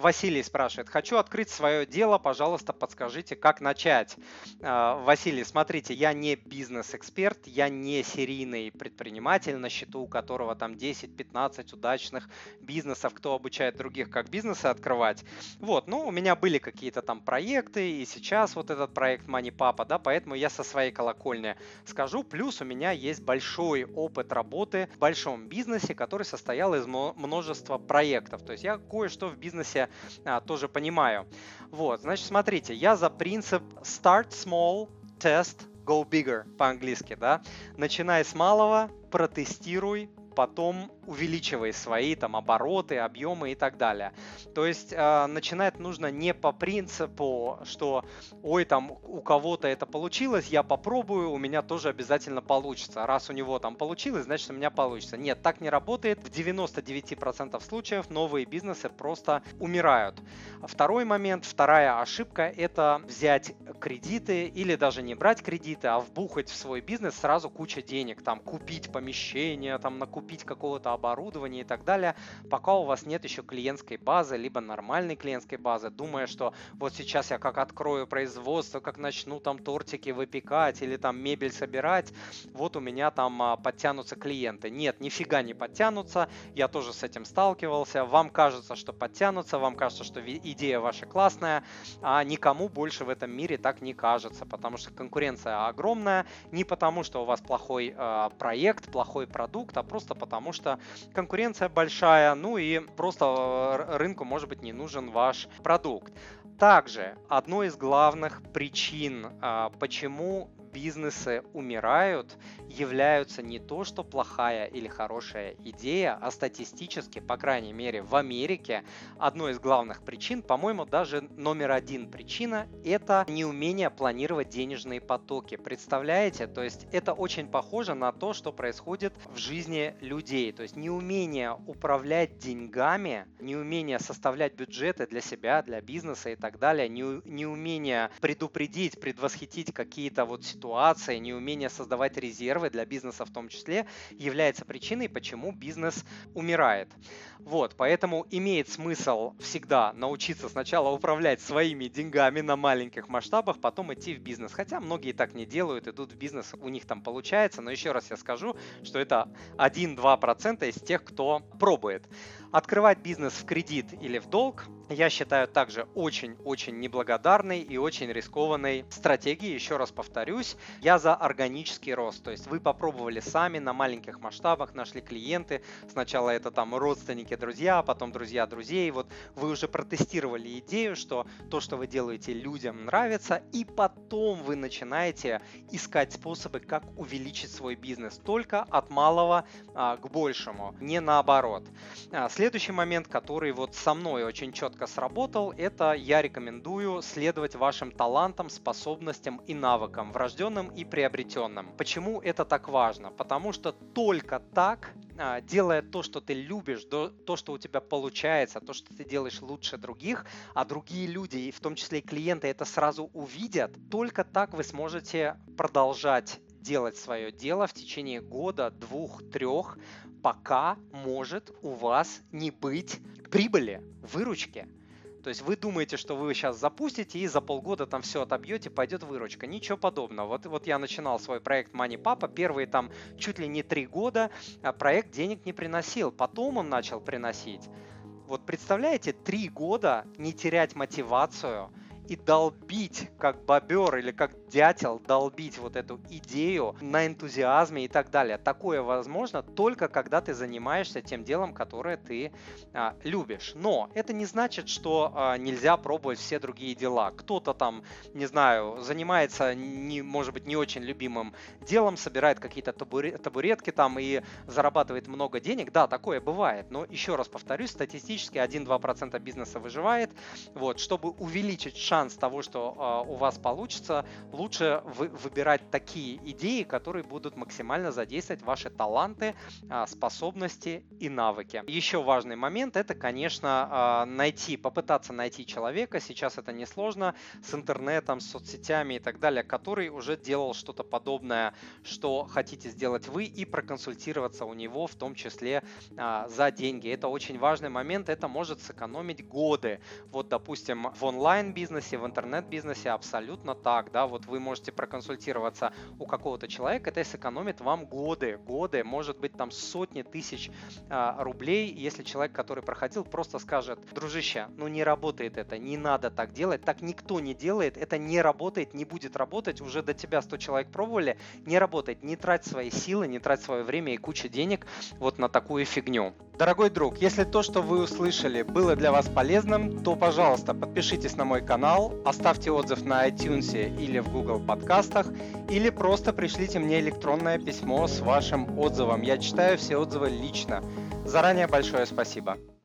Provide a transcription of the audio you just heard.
Василий спрашивает, хочу открыть свое дело, пожалуйста, подскажите, как начать. А, Василий, смотрите, я не бизнес-эксперт, я не серийный предприниматель, на счету у которого там 10-15 удачных бизнесов, кто обучает других, как бизнесы открывать. Вот, ну, у меня были какие-то там проекты, и сейчас вот этот проект Money Papa, да, поэтому я со своей колокольни скажу. Плюс у меня есть большой опыт работы в большом бизнесе, который состоял из множества проектов. То есть я кое-что в бизнесе а, тоже понимаю. Вот, значит, смотрите, я за принцип start small, test, go bigger по-английски, да. Начинай с малого, протестируй, потом увеличивай свои там обороты, объемы и так далее. То есть э, начинать нужно не по принципу, что ой, там у кого-то это получилось, я попробую, у меня тоже обязательно получится. Раз у него там получилось, значит у меня получится. Нет, так не работает. В 99% случаев новые бизнесы просто умирают. Второй момент, вторая ошибка – это взять кредиты или даже не брать кредиты, а вбухать в свой бизнес сразу куча денег, там купить помещение, там накупить какого-то оборудования и так далее, пока у вас нет еще клиентской базы, либо нормальной клиентской базы, думая, что вот сейчас я как открою производство, как начну там тортики выпекать или там мебель собирать, вот у меня там а, подтянутся клиенты. Нет, нифига не подтянутся, я тоже с этим сталкивался, вам кажется, что подтянутся, вам кажется, что идея ваша классная, а никому больше в этом мире так не кажется, потому что конкуренция огромная, не потому что у вас плохой э, проект, плохой продукт, а просто потому что конкуренция большая, ну и просто э, рынку может быть не нужен ваш продукт. Также одной из главных причин, а, почему бизнесы умирают, являются не то, что плохая или хорошая идея, а статистически, по крайней мере в Америке, одной из главных причин, по-моему, даже номер один причина, это неумение планировать денежные потоки. Представляете? То есть это очень похоже на то, что происходит в жизни людей. То есть неумение управлять деньгами, неумение составлять бюджеты для себя, для бизнеса и так далее, неумение предупредить, предвосхитить какие-то вот ситуации, неумение создавать резервы для бизнеса в том числе является причиной, почему бизнес умирает. Вот, поэтому имеет смысл всегда научиться сначала управлять своими деньгами на маленьких масштабах, потом идти в бизнес. Хотя многие так не делают, идут в бизнес, у них там получается, но еще раз я скажу, что это 1-2% из тех, кто пробует. Открывать бизнес в кредит или в долг я считаю также очень-очень неблагодарной и очень рискованной стратегией. Еще раз повторюсь, я за органический рост. То есть вы попробовали сами на маленьких масштабах, нашли клиенты. Сначала это там родственники, друзья, а потом друзья друзей. Вот вы уже протестировали идею, что то, что вы делаете, людям нравится. И потом вы начинаете искать способы, как увеличить свой бизнес. Только от малого а, к большему, не наоборот. А, Следующий момент, который вот со мной очень четко сработал, это я рекомендую следовать вашим талантам, способностям и навыкам, врожденным и приобретенным. Почему это так важно? Потому что только так, а, делая то, что ты любишь, то, что у тебя получается, то, что ты делаешь лучше других, а другие люди, и в том числе и клиенты, это сразу увидят, только так вы сможете продолжать делать свое дело в течение года, двух, трех, пока может у вас не быть прибыли, выручки. То есть вы думаете, что вы сейчас запустите и за полгода там все отобьете, пойдет выручка. Ничего подобного. Вот, вот я начинал свой проект Money Papa, первые там чуть ли не три года а проект денег не приносил. Потом он начал приносить. Вот представляете, три года не терять мотивацию – и долбить, как бобер или как дятел, долбить вот эту идею на энтузиазме и так далее. Такое возможно только когда ты занимаешься тем делом, которое ты а, любишь. Но это не значит, что а, нельзя пробовать все другие дела. Кто-то там, не знаю, занимается, не, может быть, не очень любимым делом, собирает какие-то табуретки там и зарабатывает много денег. Да, такое бывает. Но еще раз повторюсь, статистически 1-2% бизнеса выживает. Вот, чтобы увеличить шанс того, что э, у вас получится, лучше вы, выбирать такие идеи, которые будут максимально задействовать ваши таланты, а, способности и навыки. Еще важный момент это, конечно, а, найти, попытаться найти человека. Сейчас это несложно с интернетом, с соцсетями и так далее, который уже делал что-то подобное, что хотите сделать вы, и проконсультироваться у него, в том числе а, за деньги. Это очень важный момент, это может сэкономить годы. Вот, допустим, в онлайн-бизнесе, в интернет-бизнесе абсолютно так, да, вот вы можете проконсультироваться у какого-то человека, это сэкономит вам годы, годы, может быть там сотни тысяч а, рублей, если человек, который проходил, просто скажет, дружище, ну не работает это, не надо так делать, так никто не делает, это не работает, не будет работать, уже до тебя 100 человек пробовали, не работает, не трать свои силы, не трать свое время и кучу денег вот на такую фигню. Дорогой друг, если то, что вы услышали, было для вас полезным, то, пожалуйста, подпишитесь на мой канал, оставьте отзыв на iTunes или в Google подкастах, или просто пришлите мне электронное письмо с вашим отзывом. Я читаю все отзывы лично. Заранее большое спасибо.